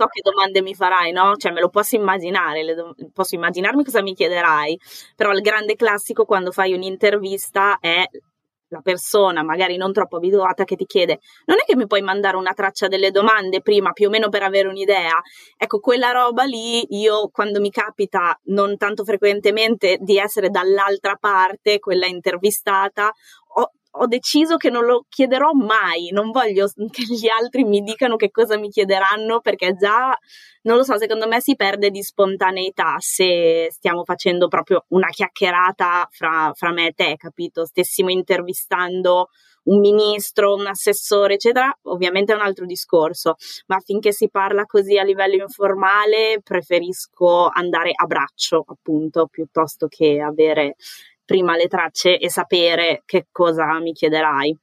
so che domande mi farai, no? Cioè me lo posso immaginare, do- posso immaginarmi cosa mi chiederai, però il grande classico quando fai un'intervista è la persona magari non troppo abituata che ti chiede non è che mi puoi mandare una traccia delle domande prima più o meno per avere un'idea ecco quella roba lì io quando mi capita non tanto frequentemente di essere dall'altra parte quella intervistata ho deciso che non lo chiederò mai, non voglio che gli altri mi dicano che cosa mi chiederanno perché già, non lo so, secondo me si perde di spontaneità se stiamo facendo proprio una chiacchierata fra, fra me e te, capito? Stessimo intervistando un ministro, un assessore, eccetera, ovviamente è un altro discorso, ma finché si parla così a livello informale preferisco andare a braccio, appunto, piuttosto che avere prima le tracce e sapere che cosa mi chiederai.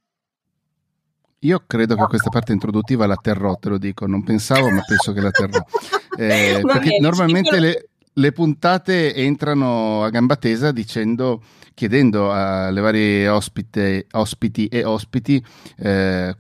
Io credo che questa parte introduttiva la terrò, te lo dico, non pensavo, ma penso che la terrò. Eh, perché normalmente le, le, puntate entrano a gamba tesa dicendo, chiedendo alle varie ospite, ospiti e ospiti eh,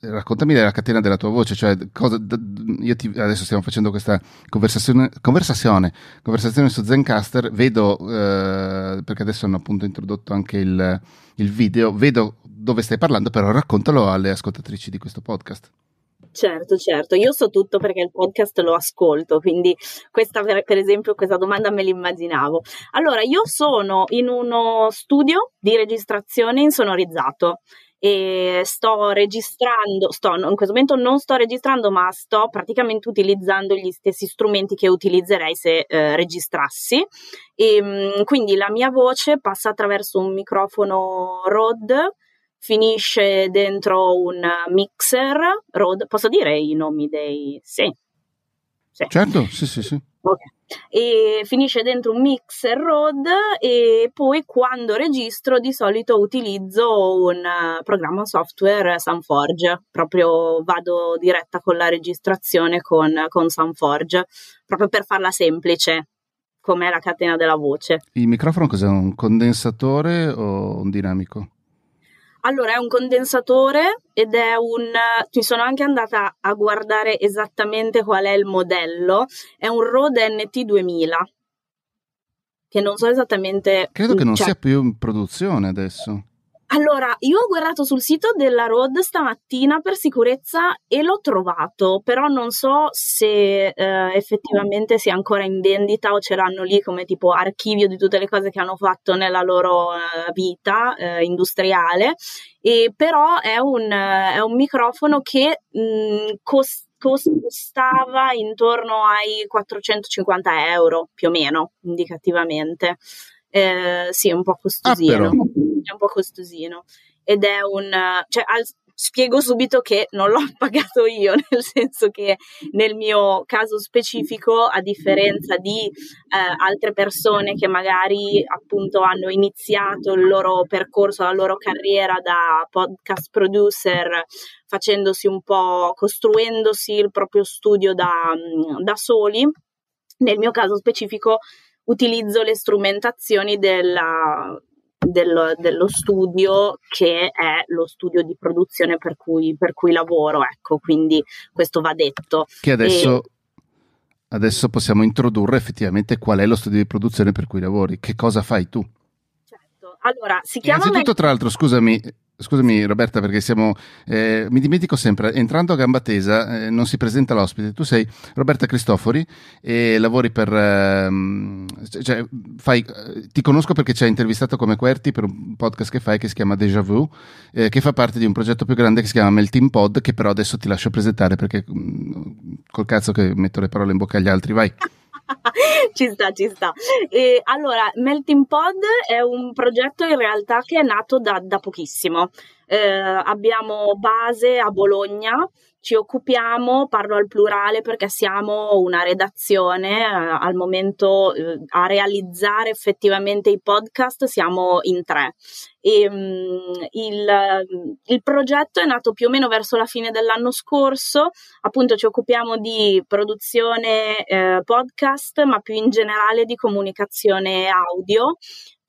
raccontami della catena della tua voce, cioè cosa, ti, adesso stiamo facendo questa conversazione, conversazione, conversazione su Zencaster, vedo, eh, perché adesso hanno appunto introdotto anche il, il video, vedo dove stai parlando, però raccontalo alle ascoltatrici di questo podcast. Certo, certo, io so tutto perché il podcast lo ascolto, quindi questa per esempio questa domanda me l'immaginavo. Allora, io sono in uno studio di registrazione insonorizzato e sto registrando, sto, in questo momento non sto registrando, ma sto praticamente utilizzando gli stessi strumenti che utilizzerei se eh, registrassi. E, mm, quindi la mia voce passa attraverso un microfono Rode, finisce dentro un mixer Rode. Posso dire i nomi dei... Sì. sì. Certo, sì, sì, sì. E finisce dentro un mixer Rode e poi quando registro di solito utilizzo un uh, programma software Sunforge, proprio vado diretta con la registrazione con, con Sunforge, proprio per farla semplice, come la catena della voce. Il microfono cos'è? Un condensatore o un dinamico? Allora, è un condensatore ed è un... ci sono anche andata a guardare esattamente qual è il modello. È un Rode NT2000, che non so esattamente... Credo che non cioè, sia più in produzione adesso. Allora, io ho guardato sul sito della Road stamattina per sicurezza e l'ho trovato, però non so se eh, effettivamente sia ancora in vendita o ce l'hanno lì come tipo archivio di tutte le cose che hanno fatto nella loro eh, vita eh, industriale. E però è un, è un microfono che mh, costa costava intorno ai 450 euro più o meno indicativamente eh, sì, è un po' costosino. Ah, è un po' costosino. Ed è un... Cioè, al, spiego subito che non l'ho pagato io, nel senso che nel mio caso specifico, a differenza di eh, altre persone che magari appunto hanno iniziato il loro percorso, la loro carriera da podcast producer, facendosi un po', costruendosi il proprio studio da, da soli, nel mio caso specifico utilizzo le strumentazioni della, dello, dello, studio che è lo studio di produzione per cui, per cui lavoro, ecco, quindi questo va detto. Che adesso, e... adesso possiamo introdurre effettivamente qual è lo studio di produzione per cui lavori, che cosa fai tu? Certo, allora si chiama... Innanzitutto, tra l'altro, scusami, Scusami Roberta perché siamo, eh, mi dimentico sempre, entrando a gamba tesa eh, non si presenta l'ospite, tu sei Roberta Cristofori e lavori per, ehm, cioè, fai, ti conosco perché ci hai intervistato come Querti per un podcast che fai che si chiama Deja Vu, eh, che fa parte di un progetto più grande che si chiama Melting Pod, che però adesso ti lascio presentare perché mh, mm, col cazzo che metto le parole in bocca agli altri, vai. ci sta, ci sta. E allora, Melting Pod è un progetto in realtà che è nato da, da pochissimo. Eh, abbiamo base a Bologna ci occupiamo, parlo al plurale perché siamo una redazione, eh, al momento eh, a realizzare effettivamente i podcast siamo in tre. E, um, il, il, progetto è nato più o meno verso la fine dell'anno scorso, appunto ci occupiamo di produzione eh, podcast, ma più in generale di comunicazione audio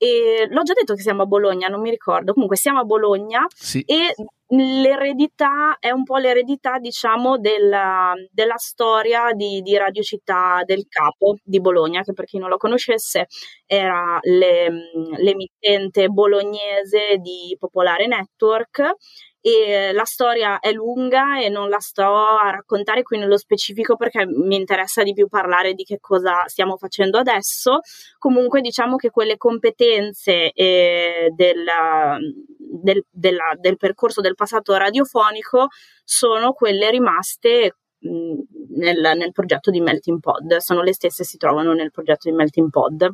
E l'ho già detto che siamo a Bologna, non mi ricordo. Comunque siamo a Bologna sì. e l'eredità è un po' l'eredità, diciamo, della, della storia di, di, Radio Città del Capo di Bologna, che per chi non lo conoscesse era le, l'emittente bolognese di Popolare Network e la storia è lunga e non la sto a raccontare qui nello specifico perché mi interessa di più parlare di che cosa stiamo facendo adesso. Comunque diciamo che quelle competenze eh, della, del, della, del percorso del passato radiofonico sono quelle rimaste nel, nel progetto di Melting Pod, sono le stesse che si trovano nel progetto di Melting Pod.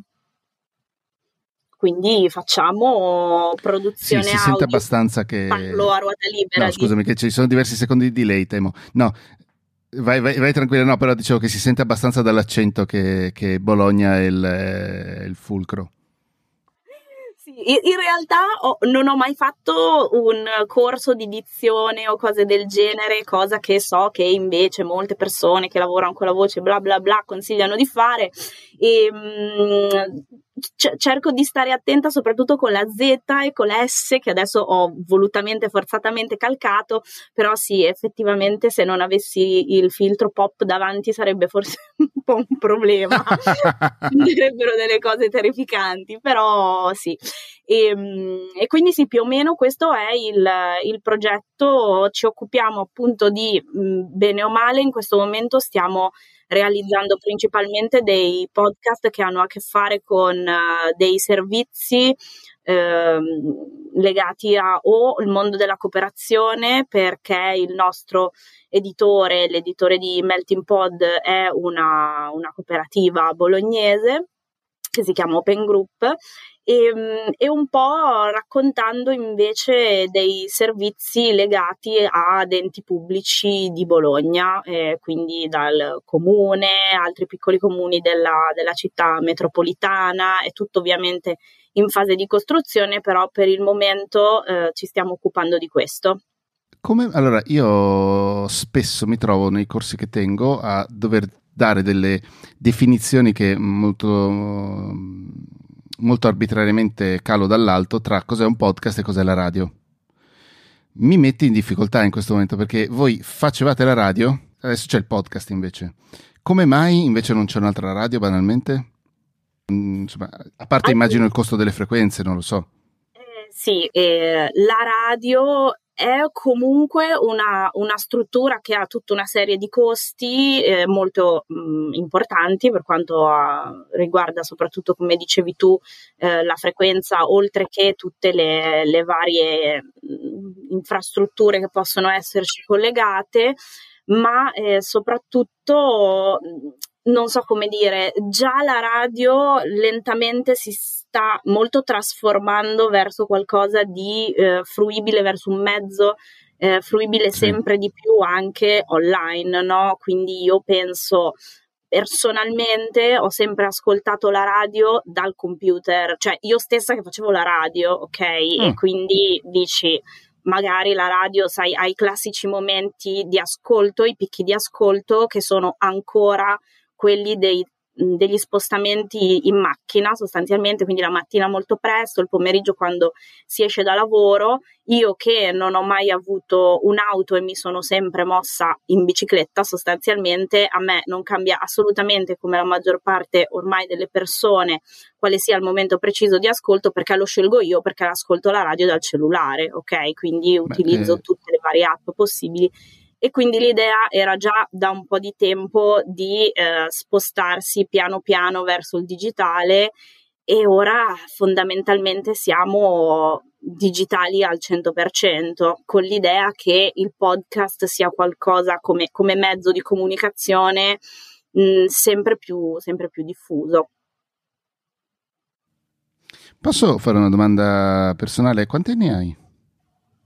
Quindi facciamo produzione sì, si audio. sente abbastanza che... Parlo a ruota libera. No, scusami, che ci sono diversi secondi di delay, temo. No, vai, vai, vai tranquilla, no, però dicevo che si sente abbastanza dall'accento che, che Bologna è il, è il fulcro in realtà ho, non ho mai fatto un corso di dizione o cose del genere, cosa che so che invece molte persone che lavorano con la voce bla bla bla consigliano di fare. E, mh, c- cerco di stare attenta soprattutto con la Z e con la S che adesso ho volutamente, forzatamente calcato, però sì, effettivamente se non avessi il filtro pop davanti sarebbe forse un po' un problema, direbbero delle cose terrificanti, però sì. E, e, quindi sì, più o meno questo è il, il progetto, ci occupiamo appunto di bene o male, in questo momento stiamo realizzando principalmente dei podcast che hanno a che fare con uh, dei servizi eh, legati a o il mondo della cooperazione perché il nostro editore, l'editore di Melting Pod è una, una cooperativa bolognese che si chiama Open Group e, ehm, e, un po' raccontando invece dei servizi legati ad enti pubblici di Bologna, eh, quindi dal comune, altri piccoli comuni della, della città metropolitana, è tutto ovviamente in fase di costruzione, però per il momento eh, ci stiamo occupando di questo. Come, allora, io spesso mi trovo nei corsi che tengo a dover dare delle definizioni che molto molto arbitrariamente calo dall'alto tra cos'è un podcast e cos'è la radio. Mi metti in difficoltà in questo momento perché voi facevate la radio, adesso c'è il podcast invece. Come mai invece non c'è un'altra radio banalmente? Mm, insomma, a parte immagino il costo delle frequenze, non lo so. Eh, sì, eh, la radio è comunque una, una, struttura che ha tutta una serie di costi eh, molto mh, mm, importanti per quanto uh, riguarda soprattutto, come dicevi tu, eh, la frequenza, oltre che tutte le, le varie mh, mm, infrastrutture che possono esserci collegate, ma eh, soprattutto mm, non so come dire, già la radio lentamente si sta molto trasformando verso qualcosa di eh, fruibile, verso un mezzo eh, fruibile sempre di più anche online, no? Quindi io penso personalmente ho sempre ascoltato la radio dal computer, cioè io stessa che facevo la radio, ok? Mm. E quindi dici magari la radio, sai, ha i classici momenti di ascolto, i picchi di ascolto che sono ancora quelli dei, degli spostamenti in macchina sostanzialmente, quindi la mattina molto presto, il pomeriggio quando si esce da lavoro. Io che non ho mai avuto un'auto e mi sono sempre mossa in bicicletta sostanzialmente, a me non cambia assolutamente come la maggior parte ormai delle persone quale sia il momento preciso di ascolto perché lo scelgo io perché ascolto la radio dal cellulare, ok? Quindi utilizzo Beh, eh... tutte le varie app possibili e quindi l'idea era già da un po' di tempo di eh, spostarsi piano piano verso il digitale e ora fondamentalmente siamo digitali al 100% con l'idea che il podcast sia qualcosa come, come mezzo di comunicazione mh, sempre, più, sempre più diffuso. Posso fare una domanda personale? Quanti anni hai?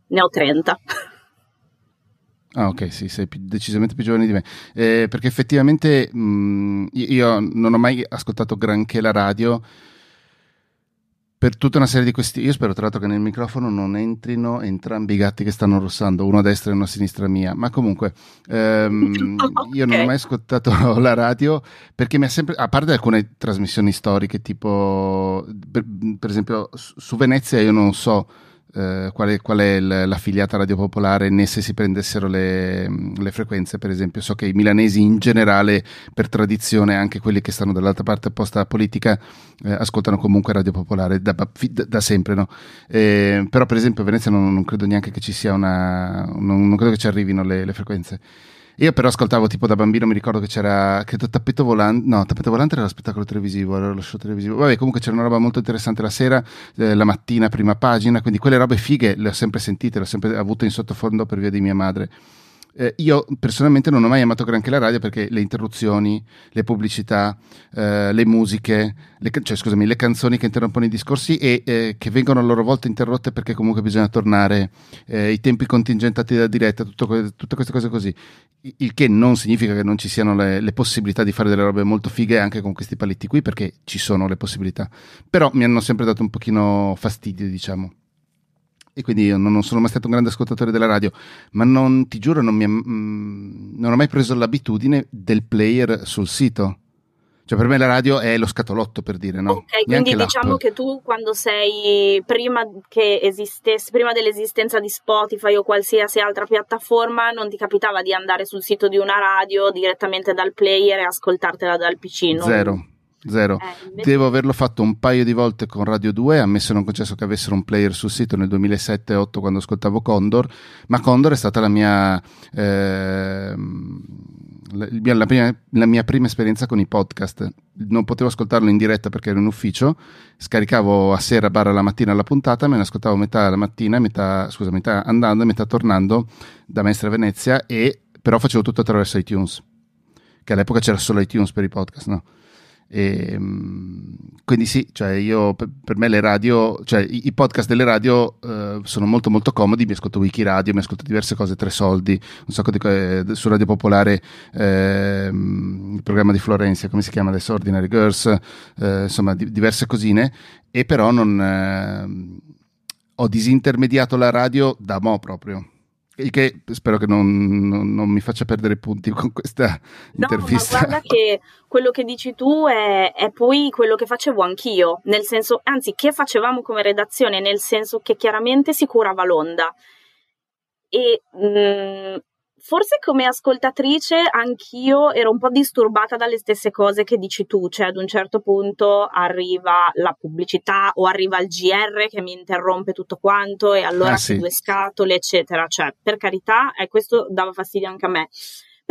Ne ho 30. Ah, ok, sì, sei più, decisamente più giovane di me. Eh, perché effettivamente mh, mm, io non ho mai ascoltato granché la radio per tutta una serie di questi. Io spero tra l'altro che nel microfono non entrino entrambi i gatti che stanno russando, uno a destra e uno a sinistra mia. Ma comunque, ehm, okay. io non ho mai ascoltato la radio perché mi ha sempre. A parte alcune trasmissioni storiche, tipo per, per esempio su Venezia, io non so eh, qual, è, qual è l'affiliata Radio Popolare né se si prendessero le, le, frequenze, per esempio. So che i milanesi in generale, per tradizione, anche quelli che stanno dall'altra parte opposta alla politica, eh, ascoltano comunque Radio Popolare da, da, da sempre. No? Eh, però, per esempio, a Venezia non, non, credo neanche che ci sia una. Non, non credo che ci arrivino le, le frequenze. Io però ascoltavo tipo da bambino, mi ricordo che c'era, credo Tappeto Volante, no, Tappeto Volante era lo spettacolo televisivo, era lo show televisivo. Vabbè, comunque c'era una roba molto interessante la sera, eh, la mattina, prima pagina, quindi quelle robe fighe le ho sempre sentite, le ho sempre avute in sottofondo per via di mia madre. Eh, io personalmente non ho mai amato granché la radio perché le interruzioni, le pubblicità, eh, le musiche, le, cioè, scusami, le canzoni che interrompono i discorsi e eh, che vengono a loro volta interrotte perché comunque bisogna tornare, eh, i tempi contingentati da diretta, tutto, tutte queste cose così. Il che non significa che non ci siano le, le, possibilità di fare delle robe molto fighe anche con questi paletti qui perché ci sono le possibilità. Però mi hanno sempre dato un pochino fastidio, diciamo e quindi io non sono mai stato un grande ascoltatore della radio, ma non ti giuro, non, mi, mm, non ho mai preso l'abitudine del player sul sito. Cioè, per me la radio è lo scatolotto per dire, no? Ok, quindi diciamo che tu quando sei prima che esistesse, prima dell'esistenza di Spotify o qualsiasi altra piattaforma, non ti capitava di andare sul sito di una radio direttamente dal player e ascoltartela dal PC? Zero. Zero. Eh, Devo averlo fatto un paio di volte con Radio 2, ammesso non concesso che avessero un player sul sito nel 2007-2008 quando ascoltavo Condor, ma Condor è stata la mia, eh, la, la, prima, la mia prima esperienza con i podcast. Non potevo ascoltarlo in diretta perché ero in ufficio, scaricavo a sera barra la mattina la puntata, me ne ascoltavo metà la mattina, metà, scusa, metà andando e metà tornando da Mestre Venezia e però facevo tutto attraverso iTunes, che all'epoca c'era solo iTunes per i podcast, no? E, ehm, quindi sì, cioè io, per me le radio, cioè i, i podcast delle radio uh, sono molto molto comodi, mi ascolto Wikiradio, mi ascolto diverse cose, Tre Soldi, un sacco di cose, su Radio Popolare, eh, il programma di Florencia, come si chiama adesso, Ordinary Girls, eh, insomma di, diverse cosine, e però non... Eh, ho disintermediato la radio da mo' proprio. Il che spero che non, non, non, mi faccia perdere punti con questa no, intervista. Ma guarda che quello che dici tu è, è, poi quello che facevo anch'io, nel senso, anzi, che facevamo come redazione, nel senso che chiaramente si curava l'onda. E mh, mm, forse come ascoltatrice anch'io ero un po' disturbata dalle stesse cose che dici tu, cioè ad un certo punto arriva la pubblicità o arriva il GR che mi interrompe tutto quanto e allora ah, sì. due scatole, eccetera, cioè per carità, e questo dava fastidio anche a me.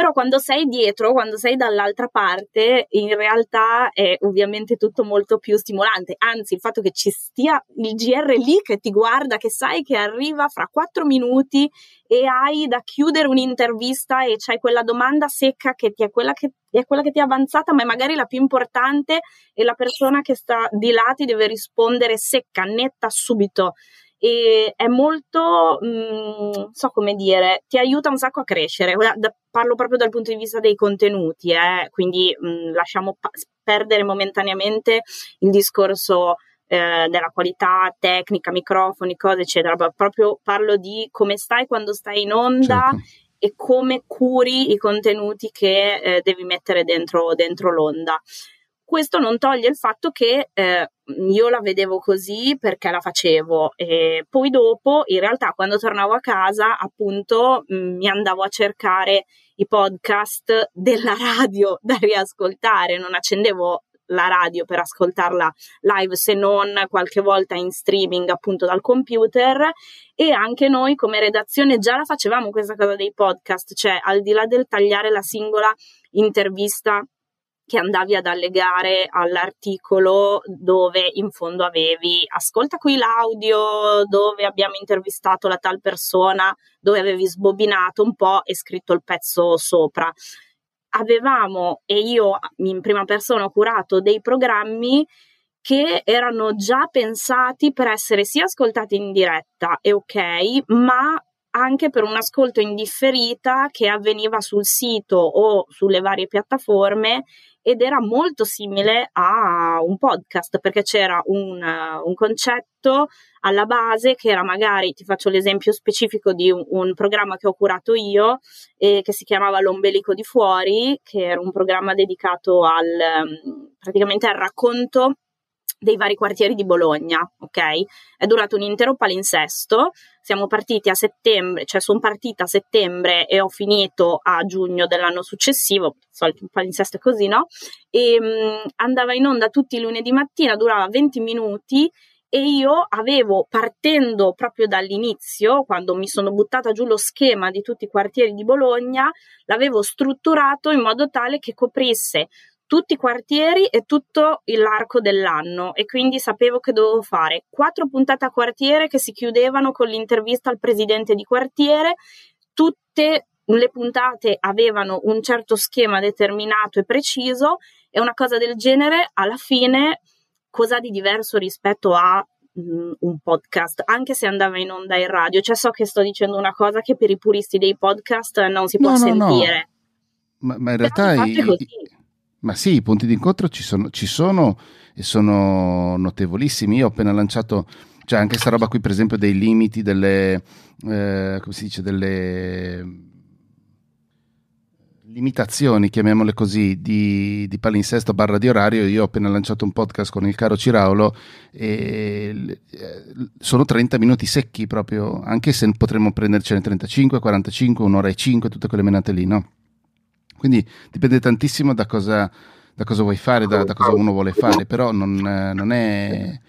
Però quando sei dietro, quando sei dall'altra parte, in realtà è ovviamente tutto molto più stimolante. Anzi, il fatto che ci stia il GR lì che ti guarda, che sai che arriva fra quattro minuti e hai da chiudere un'intervista e c'hai quella domanda secca che ti è quella che è quella che ti è avanzata, ma è magari la più importante e la persona che sta di là ti deve rispondere secca, netta, subito e è molto, mh, mm, so come dire, ti aiuta un sacco a crescere. Da, parlo proprio dal punto di vista dei contenuti, eh, quindi mh, mm, lasciamo pa- perdere momentaneamente il discorso eh, della qualità tecnica, microfoni, cose, eccetera. Proprio parlo di come stai quando stai in onda. Certo. E come curi i contenuti che eh, devi mettere dentro, dentro l'onda. Questo non toglie il fatto che eh, io la vedevo così perché la facevo. E poi dopo, in realtà, quando tornavo a casa, appunto, mh, mi andavo a cercare i podcast della radio da riascoltare, non accendevo la radio per ascoltarla live se non qualche volta in streaming appunto dal computer. E anche noi come redazione già la facevamo questa cosa dei podcast, cioè al di là del tagliare la singola intervista che andavi ad allegare all'articolo dove in fondo avevi ascolta qui l'audio dove abbiamo intervistato la tal persona, dove avevi sbobinato un po' e scritto il pezzo sopra. Avevamo, e io in prima persona ho curato dei programmi che erano già pensati per essere sia ascoltati in diretta e ok, ma anche per un ascolto indifferita che avveniva sul sito o sulle varie piattaforme ed era molto simile a un podcast perché c'era un, un, concetto alla base che era magari, ti faccio l'esempio specifico di un, un programma che ho curato io eh, che si chiamava L'ombelico di fuori, che era un programma dedicato al, praticamente al racconto dei vari quartieri di Bologna, ok? È durato un intero palinsesto, siamo partiti a settembre, cioè sono partita a settembre e ho finito a giugno dell'anno successivo, solito un palinsesto è così, no? E mh, mm, andava in onda tutti i lunedì mattina, durava 20 minuti e io avevo, partendo proprio dall'inizio, quando mi sono buttata giù lo schema di tutti i quartieri di Bologna, l'avevo strutturato in modo tale che coprisse tutti i quartieri e tutto l'arco dell'anno e quindi sapevo che dovevo fare quattro puntate a quartiere che si chiudevano con l'intervista al presidente di quartiere, tutte le puntate avevano un certo schema determinato e preciso e una cosa del genere alla fine cosa di diverso rispetto a mm, un podcast, anche se andava in onda in radio. Cioè so che sto dicendo una cosa che per i puristi dei podcast non si può no, sentire. No. Ma, ma, in realtà i, ma sì, i punti d'incontro ci sono, ci sono e sono notevolissimi. Io ho appena lanciato, cioè anche questa roba qui, per esempio, dei limiti, delle, eh, come si dice, delle limitazioni, chiamiamole così, di, di palinsesto barra di orario. Io ho appena lanciato un podcast con il caro Ciraulo e eh, sono 30 minuti secchi proprio, anche se potremmo prendercene 35, 45, un'ora e 5, tutte quelle menate lì, no? Quindi dipende tantissimo da cosa, da cosa vuoi fare, da, da, cosa uno vuole fare, però non, non è...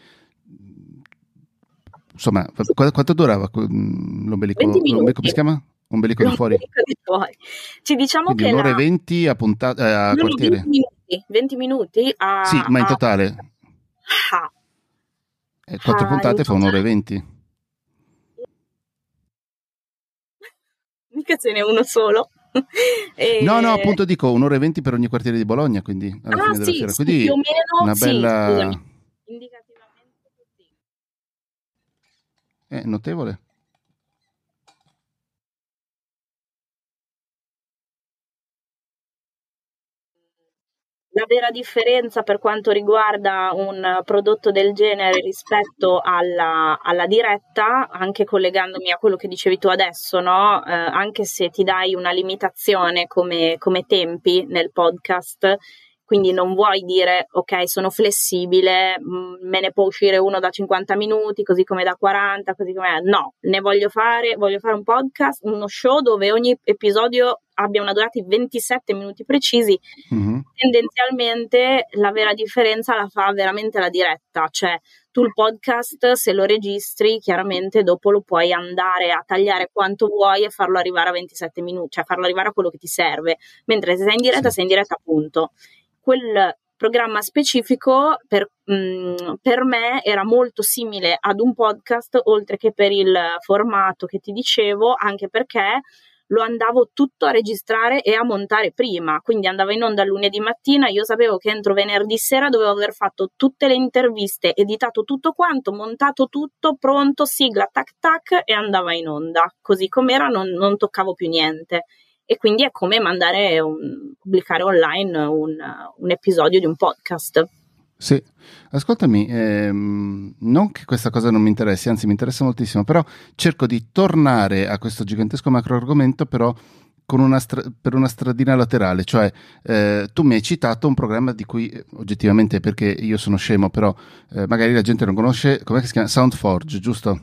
Insomma, qu- quanto durava l'ombelico? l'ombelico come si chiama? Ombelico di fuori? Di fuori. Ci diciamo Quindi che un'ora e venti a, punta- eh, a no, quartiere? 20 minuti, 20 minuti a... Sì, ma in totale? Ah. Eh, quattro ah, puntate fa un'ora e venti. Mica ce n'è uno solo e... No, no, appunto dico un'ora e venti per ogni quartiere di Bologna, quindi alla ah, fine sì, della sera. Quindi più o meno, una bella... Sì, Indicativamente così. È notevole. La vera differenza per quanto riguarda un prodotto del genere rispetto alla, alla diretta, anche collegandomi a quello che dicevi tu adesso, no? eh, anche se ti dai una limitazione come, come tempi nel podcast, quindi non vuoi dire ok sono flessibile, mm, me ne può uscire uno da 50 minuti, così come da 40, così come no, ne voglio fare, voglio fare un podcast, uno show dove ogni episodio abbia una durata di 27 minuti precisi. Mm-hmm. Tendenzialmente la vera differenza la fa veramente la diretta, cioè tu il podcast se lo registri chiaramente dopo lo puoi andare a tagliare quanto vuoi e farlo arrivare a 27 minuti, cioè farlo arrivare a quello che ti serve, mentre se sei in diretta sì. sei in diretta appunto quel programma specifico per, mh, mm, per, me era molto simile ad un podcast, oltre che per il formato che ti dicevo, anche perché lo andavo tutto a registrare e a montare prima, quindi andava in onda lunedì mattina, io sapevo che entro venerdì sera dovevo aver fatto tutte le interviste, editato tutto quanto, montato tutto, pronto, sigla, tac tac e andava in onda, così com'era non, non toccavo più niente e quindi è come mandare un, pubblicare online un, un episodio di un podcast. Sì, ascoltami, ehm, non che questa cosa non mi interessi, anzi mi interessa moltissimo, però cerco di tornare a questo gigantesco macro argomento, però una stra- per una stradina laterale, cioè eh, tu mi hai citato un programma di cui oggettivamente perché io sono scemo, però eh, magari la gente non conosce, come si chiama? Soundforge, giusto?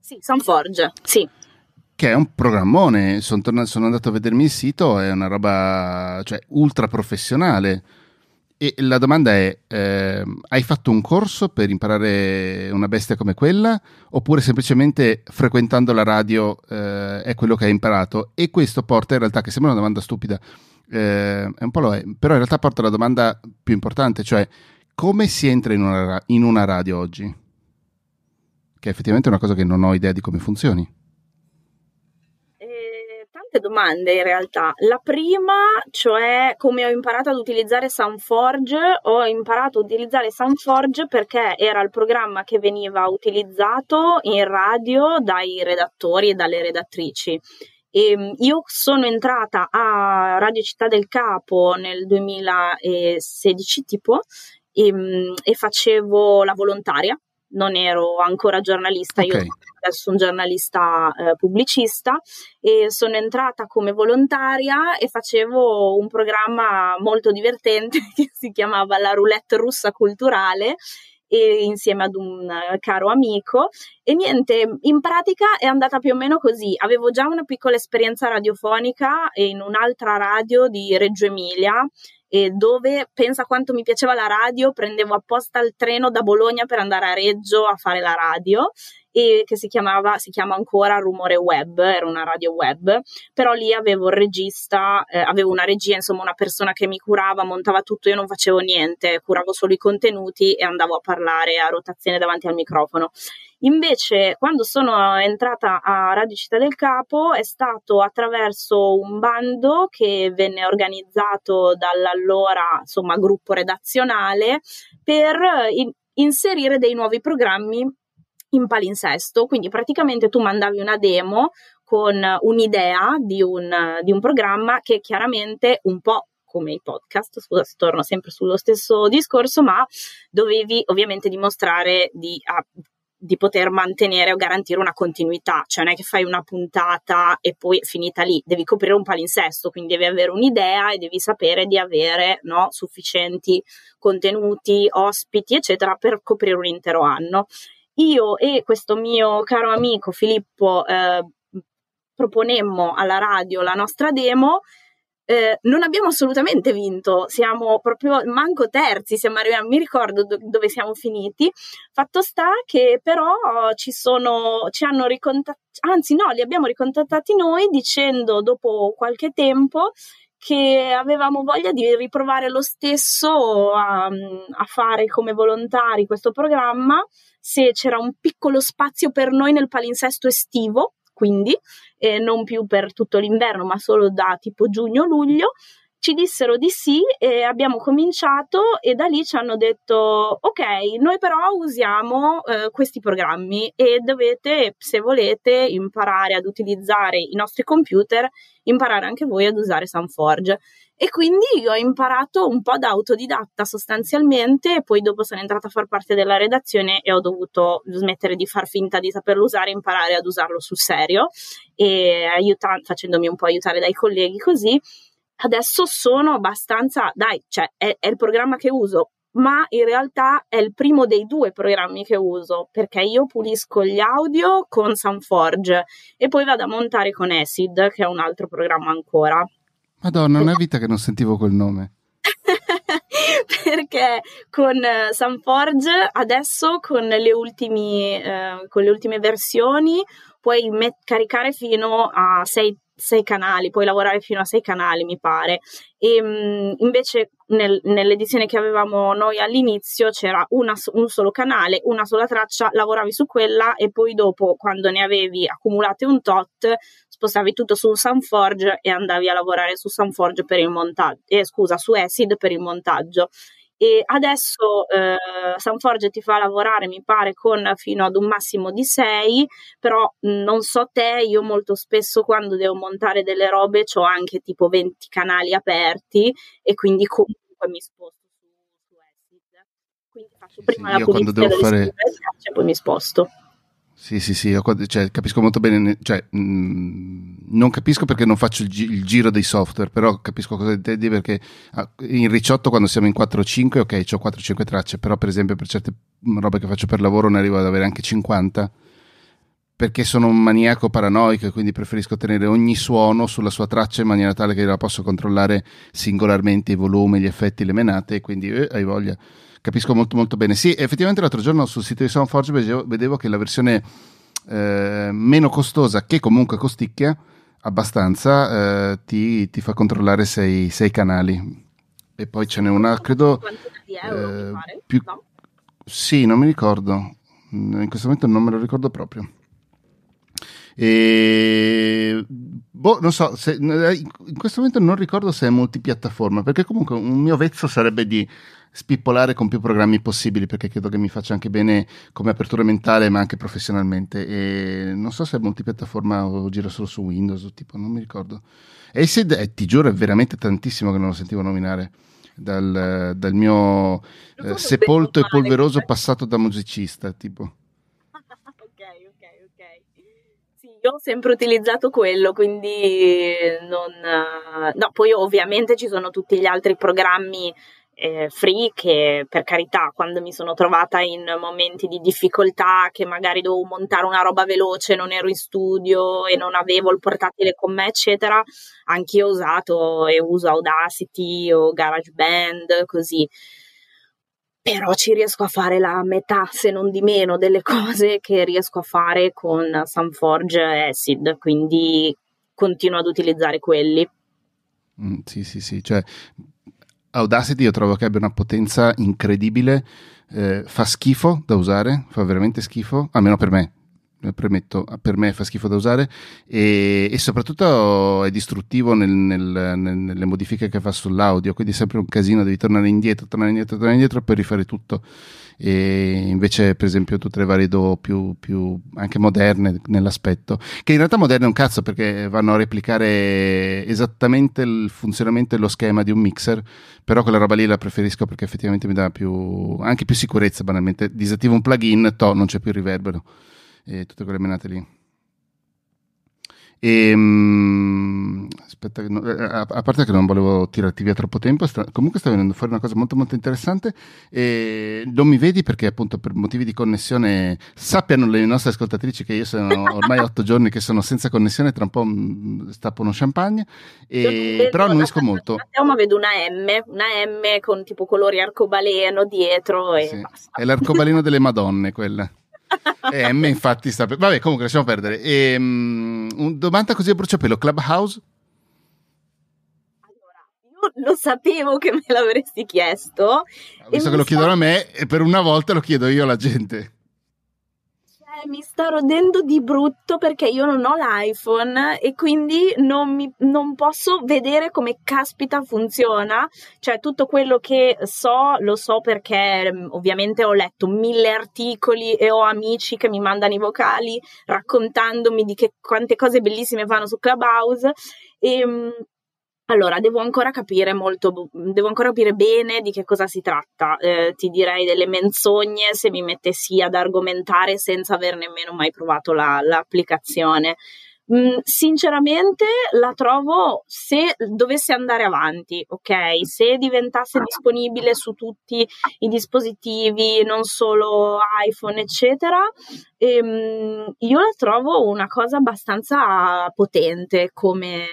Sì, Soundforge, sì che è un programmone. Sono, tornato, sono andato a vedermi il sito, è una roba cioè, ultra professionale. E la domanda è: eh, hai fatto un corso per imparare una bestia come quella? Oppure semplicemente frequentando la radio eh, è quello che hai imparato? E questo porta in realtà, che sembra una domanda stupida, eh, è un po' lo è, però in realtà porta alla domanda più importante, cioè come si entra in una, in una radio oggi? Che è effettivamente una cosa che non ho idea di come funzioni molte domande in realtà. La prima, cioè come ho imparato ad utilizzare Soundforge, ho imparato ad utilizzare Soundforge perché era il programma che veniva utilizzato in radio dai redattori e dalle redattrici. E ehm, io sono entrata a Radio Città del Capo nel 2016 tipo e, ehm, e facevo la volontaria non ero ancora giornalista, okay. io un giornalista eh, pubblicista e sono entrata come volontaria e facevo un programma molto divertente che si chiamava La roulette russa culturale insieme ad un caro amico e niente, in pratica è andata più o meno così. Avevo già una piccola esperienza radiofonica in un'altra radio di Reggio Emilia dove pensa quanto mi piaceva la radio, prendevo apposta il treno da Bologna per andare a Reggio a fare la radio e che si chiamava, si chiama ancora Rumore Web, era una radio web, però lì avevo il regista, eh, avevo una regia, insomma una persona che mi curava, montava tutto, io non facevo niente, curavo solo i contenuti e andavo a parlare a rotazione davanti al microfono. Invece, quando sono entrata a Radio Città del Capo è stato attraverso un bando che venne organizzato dall'allora insomma, gruppo redazionale per in- inserire dei nuovi programmi in palinsesto. Quindi praticamente tu mandavi una demo con un'idea di un, di un programma che chiaramente un po' come i podcast, scusa se torno sempre sullo stesso discorso, ma dovevi ovviamente dimostrare di, ah, di poter mantenere o garantire una continuità, cioè non è che fai una puntata e poi finita lì, devi coprire un palinsesto, quindi devi avere un'idea e devi sapere di avere no, sufficienti contenuti, ospiti, eccetera, per coprire un intero anno. Io e questo mio caro amico Filippo eh, proponemmo alla radio la nostra demo eh, non abbiamo assolutamente vinto, siamo proprio manco terzi, siamo arrivati, mi ricordo do- dove siamo finiti. Fatto sta che però ci sono, ci hanno ricontattati, anzi no, li abbiamo ricontattati noi dicendo dopo qualche tempo che avevamo voglia di riprovare lo stesso a, a fare come volontari questo programma, se c'era un piccolo spazio per noi nel palinsesto estivo quindi eh, non più per tutto l'inverno, ma solo da tipo giugno-luglio. Ci dissero di sì e abbiamo cominciato e da lì ci hanno detto ok, noi però usiamo eh, questi programmi e dovete, se volete, imparare ad utilizzare i nostri computer, imparare anche voi ad usare Sunforge. E quindi ho imparato un po' da autodidatta sostanzialmente, e poi dopo sono entrata a far parte della redazione e ho dovuto smettere di far finta di saperlo usare imparare ad usarlo sul serio, e aiuta- facendomi un po' aiutare dai colleghi così. Adesso sono abbastanza, dai, cioè è, è il programma che uso, ma in realtà è il primo dei due programmi che uso perché io pulisco gli audio con Soundforge e poi vado a montare con Acid, che è un altro programma ancora. Madonna, una vita che non sentivo quel nome. perché con uh, Sunforge adesso con le, ultimi, uh, con le ultime versioni puoi met- caricare fino a 6 sei canali, puoi lavorare fino a sei canali, mi pare. E um, invece nel, nell'edizione che avevamo noi all'inizio c'era una, un solo canale, una sola traccia, lavoravi su quella e poi dopo, quando ne avevi accumulate un tot, spostavi tutto su Sunforge e andavi a lavorare su Sunforge per il montaggio, eh, scusa, su Acid per il montaggio. E adesso eh, Sanforge ti fa lavorare, mi pare, con fino ad un massimo di 6, però non so te, io molto spesso quando devo montare delle robe ho anche tipo 20 canali aperti e quindi comunque mi sposto su, Acid. Quindi faccio prima sì, la pulizia delle fare... e poi mi sposto. Sì, sì, sì, cioè, capisco molto bene, cioè, mh, mm, non capisco perché non faccio il, gi- il, giro dei software, però capisco cosa intendi perché ah, in ricciotto quando siamo in 4-5, ok, ho 4-5 tracce, però per esempio per certe robe che faccio per lavoro ne arrivo ad avere anche 50, perché sono un maniaco paranoico e quindi preferisco tenere ogni suono sulla sua traccia in maniera tale che la posso controllare singolarmente i volumi, gli effetti, le menate, quindi eh, hai voglia capisco molto molto bene. Sì, effettivamente l'altro giorno sul sito di Soundforge vedevo, vedevo che la versione eh, meno costosa, che comunque costicchia abbastanza, eh, ti, ti, fa controllare sei, sei, canali. E poi ce n'è una, credo... Euro, eh, più... no? Sì, non mi ricordo. In questo momento non me lo ricordo proprio. E boh, non so, se, in questo momento non ricordo se è multipiattaforma, perché comunque un mio vezzo sarebbe di spippolare con più programmi possibili perché credo che mi faccia anche bene come apertura mentale ma anche professionalmente. E non so se è multipiattaforma o gira solo su Windows o tipo non mi ricordo. Acid eh, ti giuro è veramente tantissimo che non lo sentivo nominare dal, dal mio eh, sepolto e polveroso passato da musicista tipo. Io ho sempre utilizzato quello, quindi non... No, poi ovviamente ci sono tutti gli altri programmi eh, free che per carità quando mi sono trovata in momenti di difficoltà che magari dovevo montare una roba veloce non ero in studio e non avevo il portatile con me eccetera anch'io ho usato e uso Audacity o GarageBand così. Però ci riesco a fare la metà se non di meno delle cose che riesco a fare con Sunforge Acid quindi continuo ad utilizzare quelli. Mm, sì sì sì cioè Audacity io trovo che abbia una potenza incredibile, eh, fa schifo da usare, fa veramente schifo, almeno per me, premetto, per me fa schifo da usare e, e soprattutto è distruttivo nel, nel, nelle modifiche che fa sull'audio, quindi è sempre un casino, devi tornare indietro, tornare indietro, tornare indietro per rifare tutto. E invece per esempio tutte le varie DO più, più anche moderne nell'aspetto che in realtà moderne è un cazzo perché vanno a replicare esattamente il funzionamento e lo schema di un mixer però quella roba lì la preferisco perché effettivamente mi dà più anche più sicurezza banalmente. Disattivo un plugin to non c'è più riverbero e tutte quelle menate lì. E, um, aspetta, no, eh, a, a, parte che non volevo tirarti via troppo tempo, sta, comunque sta venendo fuori una cosa molto molto interessante e non mi vedi perché appunto per motivi di connessione sappiano le nostre ascoltatrici che io sono ormai otto giorni che sono senza connessione, tra un po' stappo uno champagne, e, però annuisco molto. Ma vedo una M, una M con tipo colori arcobaleno dietro e sì, È l'arcobaleno delle Madonne quella eh, M infatti sta per... Vabbè, comunque lasciamo perdere. E, um, un domanda così a bruciapelo, Clubhouse? Allora, io lo sapevo che me l'avresti chiesto. Visto che lo chiedono a me, e per una volta lo chiedo io alla gente mi sto rodendo di brutto perché io non ho l'iPhone e quindi non, mi, non posso vedere come caspita funziona. Cioè, tutto quello che so, lo so perché mm, ovviamente ho letto mille articoli e ho amici che mi mandano i vocali raccontandomi di che, quante cose bellissime fanno su Clubhouse. E, mm, allora, devo ancora capire molto, devo ancora capire bene di che cosa si tratta. Eh, ti direi delle menzogne se mi mettessi ad argomentare senza aver nemmeno mai provato la, l'applicazione. Mm, sinceramente la trovo se dovesse andare avanti, ok? Se diventasse disponibile su tutti i dispositivi, non solo iPhone, eccetera, ehm, io la trovo una cosa abbastanza potente come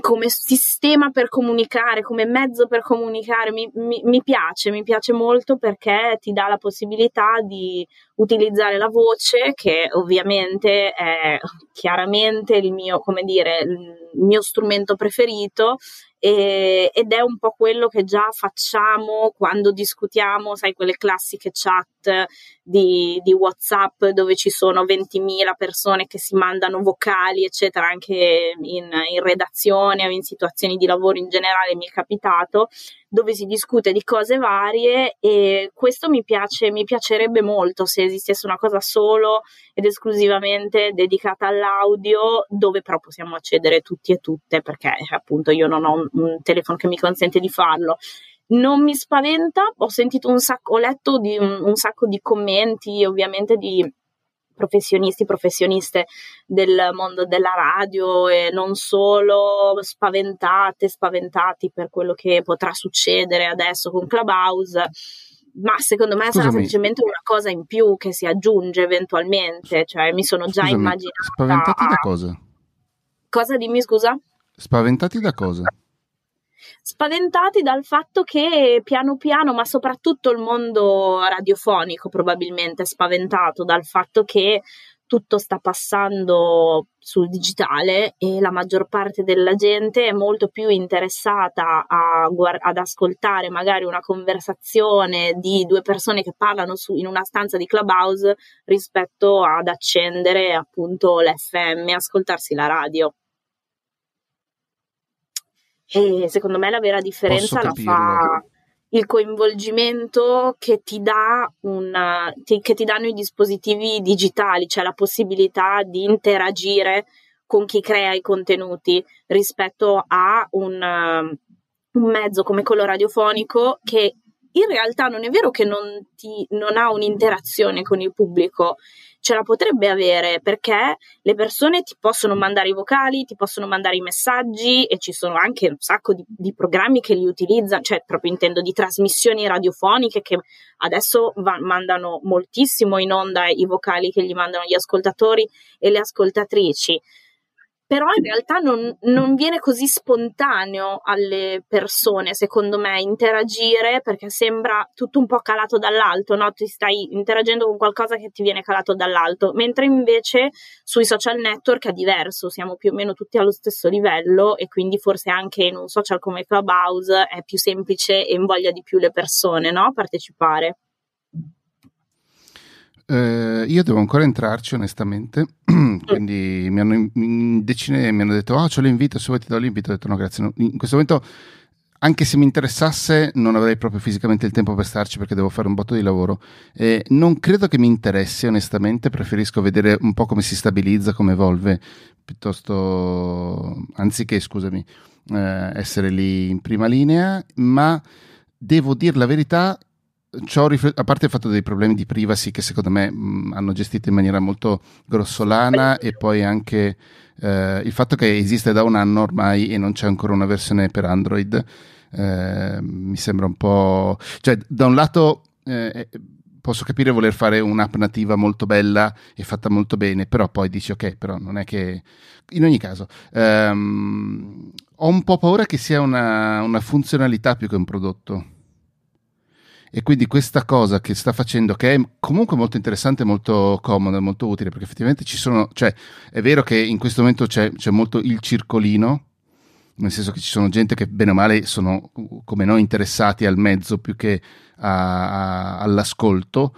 come sistema per comunicare, come mezzo per comunicare, mi, mi, mi, piace, mi piace molto perché ti dà la possibilità di utilizzare la voce, che ovviamente è chiaramente il mio, come dire, il mio strumento preferito e, ed è un po' quello che già facciamo quando discutiamo, sai, quelle classiche chat di, di WhatsApp dove ci sono 20.000 persone che si mandano vocali, eccetera, anche in, in redazione o in situazioni di lavoro in generale mi è capitato dove si discute di cose varie e questo mi piace, mi piacerebbe molto se esistesse una cosa solo ed esclusivamente dedicata all'audio dove però possiamo accedere tutti e tutte perché appunto io non ho un, un telefono che mi consente di farlo non mi spaventa, ho sentito un sacco, ho letto di un, un sacco di commenti, ovviamente di professionisti, professioniste del mondo della radio e non solo spaventate, spaventati per quello che potrà succedere adesso con Clubhouse. Ma secondo me Scusami. sarà semplicemente una cosa in più che si aggiunge eventualmente, cioè mi sono già Scusami, immaginata. Spaventati da cosa? Cosa dimmi scusa? Spaventati da cosa? Spaventati dal fatto che piano piano, ma soprattutto il mondo radiofonico probabilmente è spaventato dal fatto che tutto sta passando sul digitale e la maggior parte della gente è molto più interessata guard- ad ascoltare magari una conversazione di due persone che parlano su- in una stanza di Clubhouse rispetto ad accendere appunto l'FM e ascoltarsi la radio. E secondo me la vera differenza la fa il coinvolgimento che ti, dà una, ti, che ti danno i dispositivi digitali, cioè la possibilità di interagire con chi crea i contenuti rispetto a un, un mezzo come quello radiofonico che in realtà non è vero che non, ti, non ha un'interazione con il pubblico, ce la potrebbe avere perché le persone ti possono mandare i vocali, ti possono mandare i messaggi e ci sono anche un sacco di, di programmi che li utilizzano, cioè proprio intendo di trasmissioni radiofoniche che adesso va, mandano moltissimo in onda i vocali che gli mandano gli ascoltatori e le ascoltatrici però in realtà non, non, viene così spontaneo alle persone, secondo me, interagire perché sembra tutto un po' calato dall'alto, no? Ti stai interagendo con qualcosa che ti viene calato dall'alto, mentre invece sui social network è diverso, siamo più o meno tutti allo stesso livello e quindi forse anche in un social come Clubhouse è più semplice e invoglia di più le persone, no? Partecipare. Eh, io devo ancora entrarci onestamente, quindi mi hanno in decine mi hanno detto ah, c'ho l'invito, se vuoi ti do l'invito, ho detto no grazie, in questo momento anche se mi interessasse non avrei proprio fisicamente il tempo per starci perché devo fare un botto di lavoro. Eh, non credo che mi interessi onestamente, preferisco vedere un po' come si stabilizza, come evolve, piuttosto anziché, scusami, eh, essere lì in prima linea, ma devo dire la verità, a parte il fatto dei problemi di privacy che secondo me mh, hanno gestito in maniera molto grossolana e poi anche eh, il fatto che esiste da un anno ormai e non c'è ancora una versione per Android eh, mi sembra un po'... cioè da un lato eh, eh, posso capire voler fare un'app nativa molto bella e fatta molto bene, però poi dici ok, però non è che... In ogni caso, ehm, ho un po' paura che sia una, una funzionalità più che un prodotto e quindi questa cosa che sta facendo, che è comunque molto interessante, molto comoda, molto utile, perché effettivamente ci sono, cioè è vero che in questo momento c'è, c'è molto il circolino, nel senso che ci sono gente che bene o male sono come noi interessati al mezzo più che a, a, all'ascolto,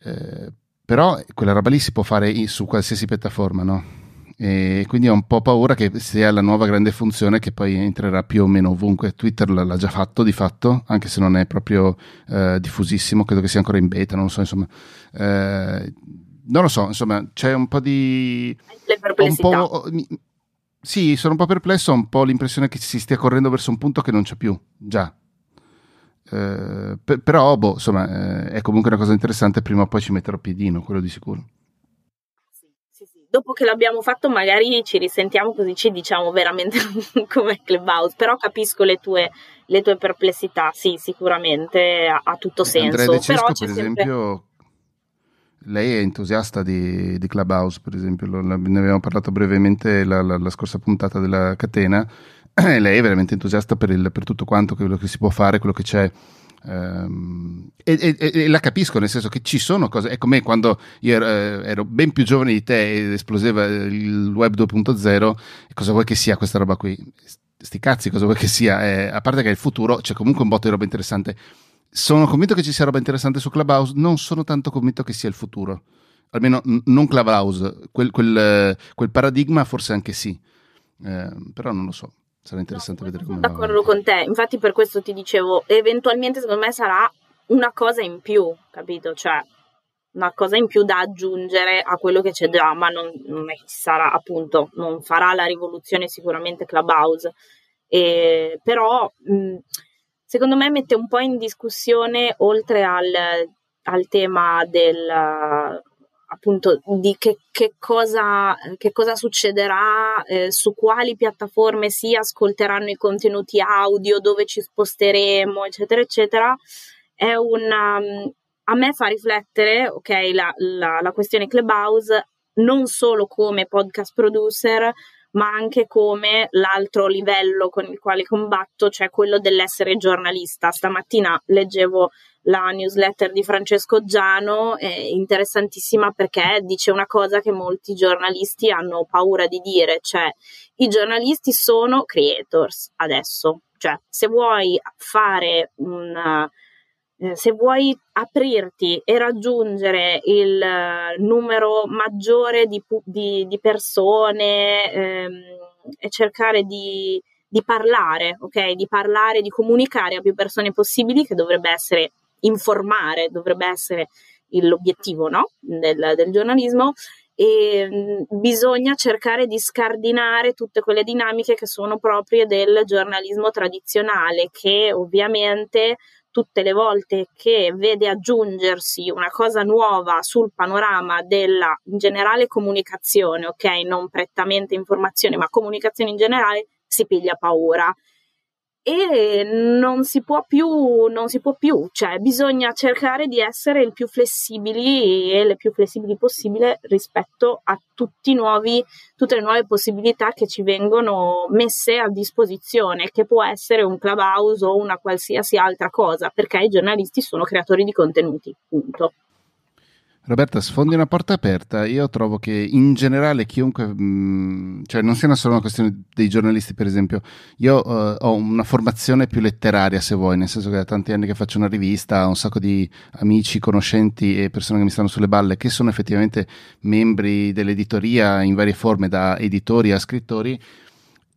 eh, però quella roba lì si può fare su qualsiasi piattaforma, no? E quindi ho un po' paura che sia la nuova grande funzione che poi entrerà più o meno ovunque. Twitter l'ha già fatto di fatto, anche se non è proprio eh, diffusissimo, credo che sia ancora in beta, non lo so, insomma. Eh, non lo so, insomma, c'è un po' di... Un po', sì, sono un po' perplesso, ho un po' l'impressione che si stia correndo verso un punto che non c'è più, già. Eh, per, però, boh, insomma, eh, è comunque una cosa interessante, prima o poi ci metterò piedino, quello di sicuro dopo che l'abbiamo fatto magari ci risentiamo così ci diciamo veramente come Clubhouse, però capisco le tue, le tue perplessità, sì, sicuramente ha, ha tutto senso. Andrea De Cesco, per esempio, lei è entusiasta di, di, Clubhouse, per esempio, ne abbiamo parlato brevemente la, la, la scorsa puntata della catena, lei è veramente entusiasta per, il, per tutto quanto, quello che si può fare, quello che c'è Um, e, e, e, la capisco nel senso che ci sono cose, è come quando io ero, eh, ero, ben più giovane di te ed esploseva il web 2.0, cosa vuoi che sia questa roba qui? Sti cazzi, cosa vuoi che sia? Eh, a parte che è il futuro, c'è comunque un botto di roba interessante. Sono convinto che ci sia roba interessante su Clubhouse, non sono tanto convinto che sia il futuro. Almeno n- non Clubhouse, quel, quel, quel, paradigma forse anche sì, eh, però non lo so. Sarà interessante no, vedere come Sono d'accordo con te, infatti per questo ti dicevo, eventualmente secondo me sarà una cosa in più, capito? Cioè, una cosa in più da aggiungere a quello che c'è già, ma non, non è che ci sarà, appunto, non farà la rivoluzione sicuramente Clubhouse. E, però, mh, secondo me mette un po' in discussione, oltre al, al tema del appunto di che, che, cosa, che cosa succederà, eh, su quali piattaforme si ascolteranno i contenuti audio, dove ci sposteremo, eccetera, eccetera, è una, um, a me fa riflettere, ok, la, la, la questione Clubhouse non solo come podcast producer, ma anche come l'altro livello con il quale combatto, cioè quello dell'essere giornalista. Stamattina leggevo la newsletter di Francesco Giano, è interessantissima perché dice una cosa che molti giornalisti hanno paura di dire, cioè i giornalisti sono creators adesso, cioè se vuoi fare un eh, se vuoi aprirti e raggiungere il uh, numero maggiore di, di, di persone ehm, e cercare di, di parlare, ok? Di parlare, di comunicare a più persone possibili, che dovrebbe essere informare, dovrebbe essere l'obiettivo no? del, del giornalismo, e bisogna cercare di scardinare tutte quelle dinamiche che sono proprie del giornalismo tradizionale, che ovviamente tutte le volte che vede aggiungersi una cosa nuova sul panorama della in generale comunicazione, ok? Non prettamente informazione, ma comunicazione in generale, si piglia paura e non si può più, non si può più, cioè bisogna cercare di essere il più flessibili e le più flessibili possibile rispetto a nuovi, tutte le nuove possibilità che ci vengono messe a disposizione, che può essere un clubhouse o una qualsiasi altra cosa, perché i giornalisti sono creatori di contenuti, punto. Roberta, sfondi una porta aperta. Io trovo che in generale chiunque, mh, mm, cioè non sia solo una questione dei giornalisti, per esempio, io uh, ho una formazione più letteraria, se vuoi, nel senso che da tanti anni che faccio una rivista, ho un sacco di amici, conoscenti e persone che mi stanno sulle balle, che sono effettivamente membri dell'editoria in varie forme, da editori a scrittori,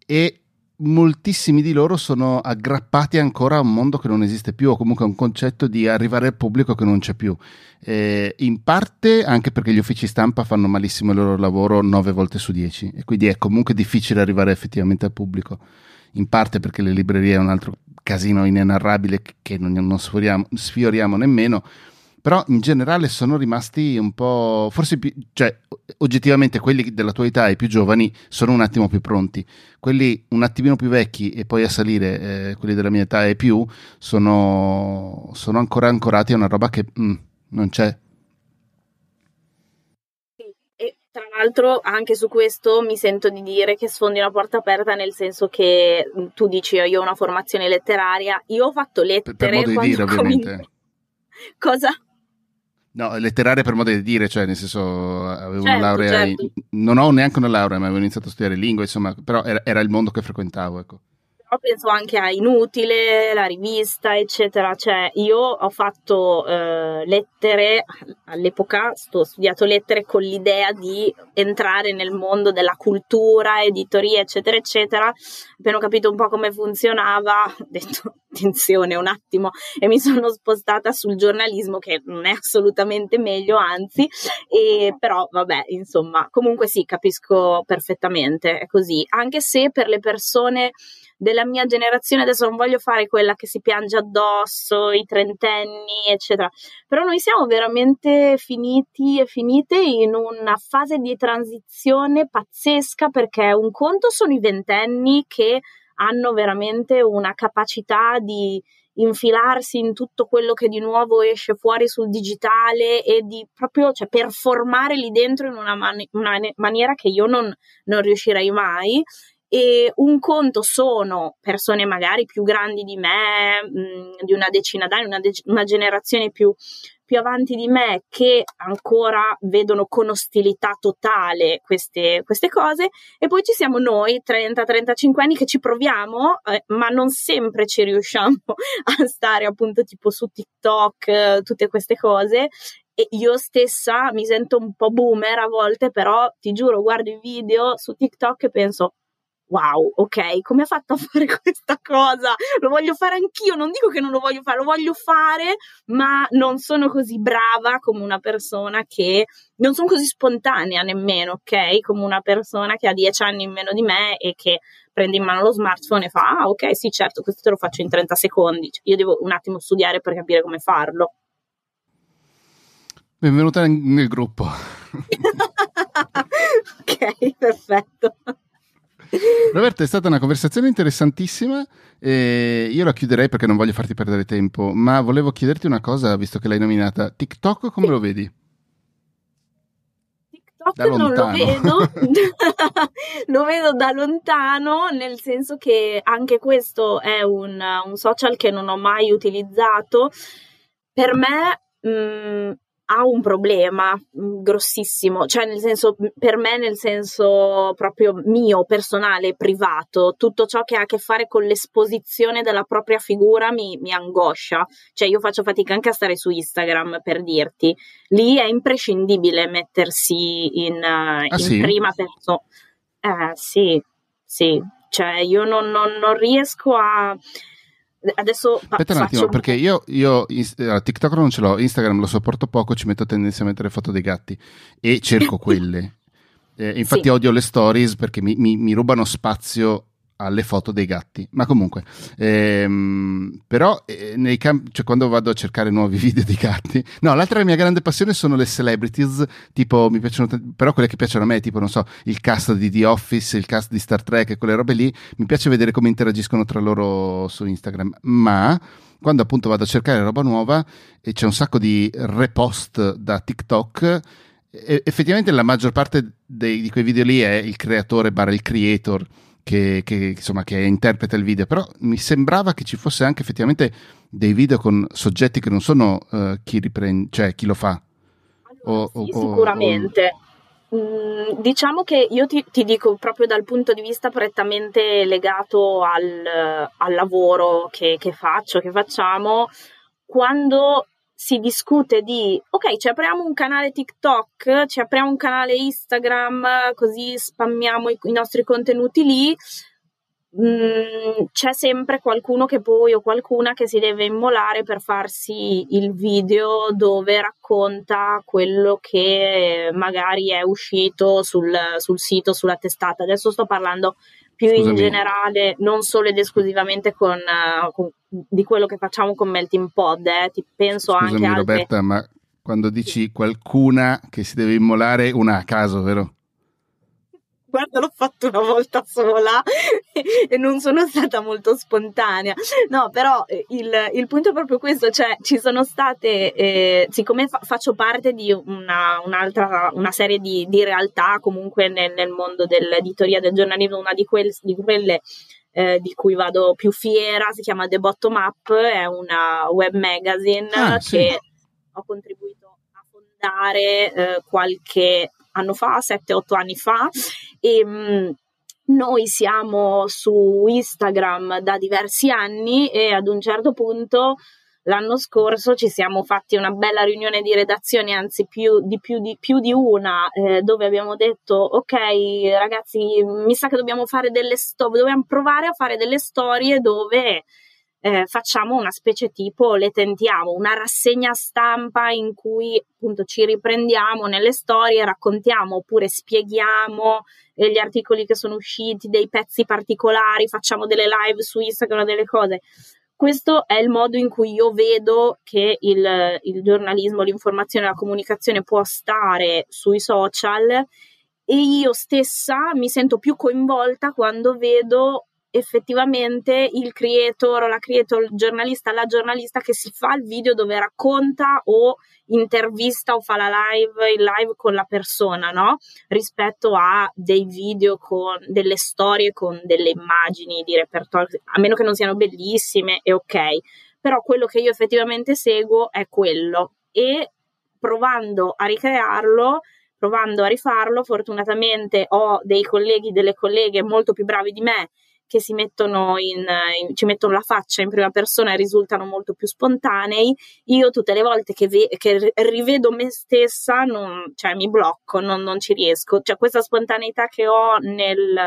e moltissimi di loro sono aggrappati ancora a un mondo che non esiste più o comunque a un concetto di arrivare al pubblico che non c'è più. Eh, in parte anche perché gli uffici stampa fanno malissimo il loro lavoro 9 volte su 10 e quindi è comunque difficile arrivare effettivamente al pubblico. In parte perché le librerie è un altro casino inenarrabile che non, non sfioriamo, sfioriamo nemmeno però in generale sono rimasti un po', forse più, cioè oggettivamente quelli della tua età e più giovani sono un attimo più pronti, quelli un attimino più vecchi e poi a salire, eh, quelli della mia età e più, sono, sono ancora ancorati a una roba che mm, non c'è. E tra l'altro anche su questo mi sento di dire che sfondi una porta aperta nel senso che mm, tu dici io ho una formazione letteraria, io ho fatto lettere per, per modo di dire ovviamente. Cosa? No, letteraria per modo di dire, cioè nel senso avevo certo, una laurea, certo. in, non ho neanche una laurea, ma avevo iniziato a studiare lingue, insomma, però era, era il mondo che frequentavo, ecco però penso anche a Inutile, la rivista, eccetera. Cioè, io ho fatto eh, lettere all'epoca, ho studiato lettere con l'idea di entrare nel mondo della cultura, editoria, eccetera, eccetera. Appena ho capito un po' come funzionava, ho detto attenzione un attimo e mi sono spostata sul giornalismo che non è assolutamente meglio, anzi, e però vabbè, insomma, comunque sì, capisco perfettamente, è così. Anche se per le persone della mia generazione, adesso non voglio fare quella che si piange addosso, i trentenni, eccetera, però noi siamo veramente finiti e finite in una fase di transizione pazzesca perché un conto sono i ventenni che hanno veramente una capacità di infilarsi in tutto quello che di nuovo esce fuori sul digitale e di proprio cioè, performare lì dentro in una, mani- una maniera che io non, non riuscirei mai e un conto sono persone magari più grandi di me, mh, mm, di una decina d'anni, una, de- una generazione più, più, avanti di me che ancora vedono con ostilità totale queste, queste cose. E poi ci siamo noi 30-35 anni che ci proviamo eh, ma non sempre ci riusciamo a stare appunto tipo su TikTok, eh, tutte queste cose. E io stessa mi sento un po' boomer a volte, però ti giuro, guardo i video su TikTok e penso, wow, ok, come ha fatto a fare questa cosa? Lo voglio fare anch'io, non dico che non lo voglio fare, lo voglio fare, ma non sono così brava come una persona che non sono così spontanea nemmeno, ok? Come una persona che ha dieci anni in meno di me e che prende in mano lo smartphone e fa, ah, ok, sì, certo, questo te lo faccio in 30 secondi. Cioè, io devo un attimo studiare per capire come farlo. Benvenuta nel gruppo. ok, perfetto. Roberto, è stata una conversazione interessantissima. Eh, io la chiuderei perché non voglio farti perdere tempo, ma volevo chiederti una cosa, visto che l'hai nominata. TikTok come lo vedi? TikTok non lo vedo, lo vedo da lontano, nel senso che anche questo è un, un social che non ho mai utilizzato. Per me mh, mm, ha un problema mm, grossissimo, cioè nel senso, per me nel senso proprio mio, personale, privato, tutto ciò che ha a che fare con l'esposizione della propria figura mi, mi angoscia, cioè io faccio fatica anche a stare su Instagram per dirti, lì è imprescindibile mettersi in, uh, in sì? prima persona. Eh sì, sì, cioè io non, non, non riesco a Adesso Aspetta un attimo, perché io, io uh, TikTok non ce l'ho, Instagram lo sopporto poco, ci metto tendenzialmente le foto dei gatti e cerco quelle. Eh, infatti sì. odio le stories perché mi, mi, mi rubano spazio alle foto dei gatti. Ma comunque, ehm, però eh, camp- cioè, quando vado a cercare nuovi video di gatti, no, l'altra mia grande passione sono le celebrities, tipo mi piacciono, t- però quelle che piacciono a me, tipo non so, il cast di The Office, il cast di Star Trek e quelle robe lì, mi piace vedere come interagiscono tra loro su Instagram, ma quando appunto vado a cercare roba nuova e c'è un sacco di repost da TikTok effettivamente la maggior parte dei, di quei video lì è il creatore barra il creator che, che, insomma, che interpreta il video, però mi sembrava che ci fosse anche effettivamente dei video con soggetti che non sono uh, chi riprende, cioè chi lo fa. Allora, o, sì, o, sicuramente. O... Mm, diciamo che io ti, ti, dico proprio dal punto di vista prettamente legato al, al lavoro che, che faccio, che facciamo, quando si discute di ok, ci apriamo un canale TikTok, ci apriamo un canale Instagram, così spammiamo i, i nostri contenuti lì. Mm, c'è sempre qualcuno che poi o qualcuna che si deve immolare per farsi il video dove racconta quello che magari è uscito sul, sul sito, sulla testata. Adesso sto parlando più Scusami. in generale, non solo ed esclusivamente con, uh, con, di quello che facciamo con Melting Pod, eh. Ti penso Scusami, anche Roberta, altre... ma quando dici qualcuna che si deve immolare, una a caso, vero? Guarda l'ho fatto una volta sola e non sono stata molto spontanea. No, però eh, il, il punto è proprio questo, cioè ci sono state, eh, siccome fa- faccio parte di una, un'altra, una serie di, di realtà comunque nel, nel, mondo dell'editoria del giornalismo, una di, quel, di quelle eh, di cui vado più fiera, si chiama The Bottom Up, è una web magazine ah, sì. che ho contribuito a fondare eh, qualche anno fa, 7-8 anni fa. E, mh, mm, noi siamo su Instagram da diversi anni e ad un certo punto l'anno scorso ci siamo fatti una bella riunione di redazione, anzi più di, più di, più di una, eh, dove abbiamo detto ok ragazzi mi sa che dobbiamo fare delle storie, dobbiamo provare a fare delle storie dove eh, facciamo una specie tipo, le tentiamo, una rassegna stampa in cui appunto ci riprendiamo nelle storie, raccontiamo oppure spieghiamo eh, gli articoli che sono usciti, dei pezzi particolari, facciamo delle live su Instagram, delle cose. Questo è il modo in cui io vedo che il, il giornalismo, l'informazione, la comunicazione può stare sui social e io stessa mi sento più coinvolta quando vedo effettivamente il creator la creator, il giornalista, la giornalista che si fa il video dove racconta o intervista o fa la live, il live con la persona, no? Rispetto a dei video con delle storie con delle immagini di repertorio, a meno che non siano bellissime, è ok. Però quello che io effettivamente seguo è quello e provando a ricrearlo provando a rifarlo, fortunatamente ho dei colleghi, delle colleghe molto più bravi di me che si mettono in, in, ci mettono la faccia in prima persona e risultano molto più spontanei, io tutte le volte che, ve, che rivedo me stessa non, cioè, mi blocco, non, non, ci riesco. Cioè, questa spontaneità che ho nel,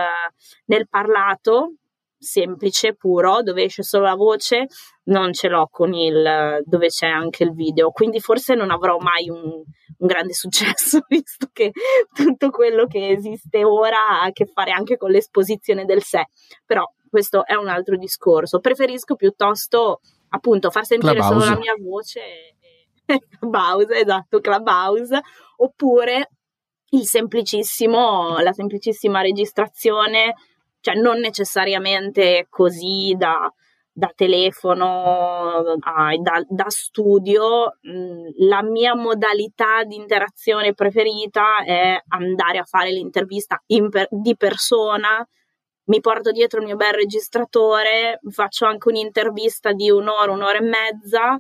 nel parlato, semplice, puro, dove esce solo la voce, non ce l'ho con il dove c'è anche il video. Quindi forse non avrò mai un, un, grande successo, visto che tutto quello che esiste ora ha a che fare anche con l'esposizione del sé. Però questo è un altro discorso. Preferisco piuttosto appunto far sentire Clubhouse. solo la mia voce. Clubhouse, esatto, Clubhouse, oppure il semplicissimo, la semplicissima registrazione cioè non necessariamente così da, da telefono a, da, da, studio, mh, la mia modalità di interazione preferita è andare a fare l'intervista per, di persona. Mi porto dietro il mio bel registratore, faccio anche un'intervista di un'ora, un'ora e mezza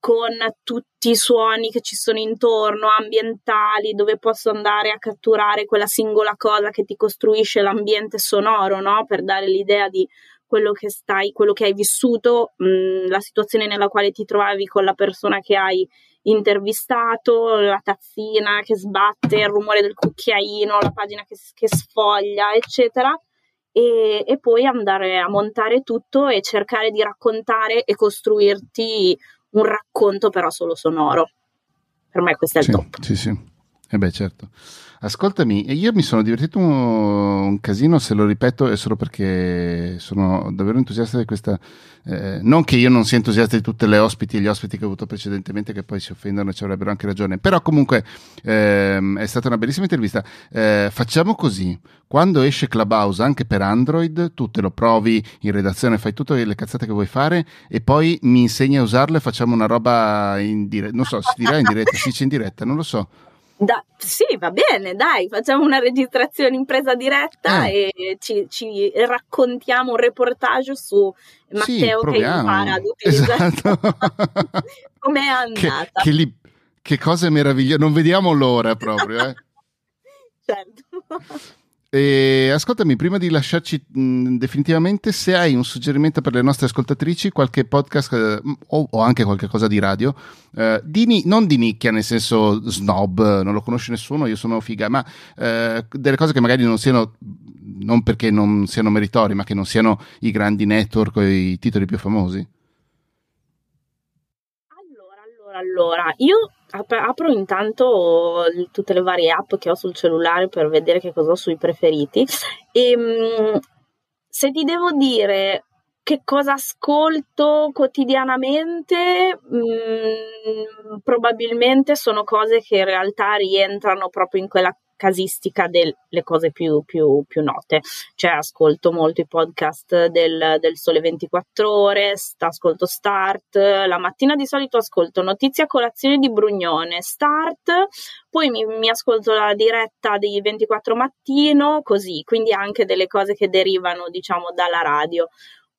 con tutti i suoni che ci sono intorno, ambientali, dove posso andare a catturare quella singola cosa che ti costruisce l'ambiente sonoro, no? Per dare l'idea di quello che stai, quello che hai vissuto, mh, mm, la situazione nella quale ti trovavi con la persona che hai intervistato, la tazzina che sbatte, il rumore del cucchiaino, la pagina che, che sfoglia, eccetera. E, e, poi andare a montare tutto e cercare di raccontare e costruirti un racconto però solo sonoro. Per me questo è il sì, top. Sì, sì. Eh beh, certo. Ascoltami, io mi sono divertito un, un, casino, se lo ripeto, è solo perché sono davvero entusiasta di questa. Eh, non che io non sia entusiasta di tutte le ospiti e gli ospiti che ho avuto precedentemente, che poi si offendono e ci avrebbero anche ragione. Però comunque ehm, è stata una bellissima intervista. Eh, facciamo così: quando esce Clubhouse anche per Android, tu te lo provi in redazione, fai tutte le cazzate che vuoi fare e poi mi insegni a usarlo e facciamo una roba in diretta. Non so, si dirà in diretta, si dice in diretta, non lo so. Da, sì, va bene, dai, facciamo una registrazione in presa diretta eh. e ci, ci, raccontiamo un reportage su Matteo sì, che impara ad utilizzare. Esatto. Com'è andata? Che, che, li, che cose meravigliose, non vediamo l'ora proprio. Eh. certo. E ascoltami, prima di lasciarci mh, definitivamente, se hai un suggerimento per le nostre ascoltatrici, qualche podcast eh, o, o, anche qualche cosa di radio, eh, di, non di nicchia, nel senso snob, non lo conosce nessuno, io sono figa, ma eh, delle cose che magari non siano, non perché non siano meritori, ma che non siano i grandi network o i titoli più famosi. Allora, allora, allora, io apro intanto tutte le varie app che ho sul cellulare per vedere che cosa ho sui preferiti. E ehm, se ti devo dire che cosa ascolto quotidianamente, mh, mm, probabilmente sono cose che in realtà rientrano proprio in quella casistica delle cose più, più, più, note. Cioè, ascolto molto i podcast del, del Sole 24 Ore, ascolto Start, la mattina di solito ascolto Notizie a colazione di Brugnone, Start, poi mi, mi ascolto la diretta di 24 Mattino, così, quindi anche delle cose che derivano, diciamo, dalla radio.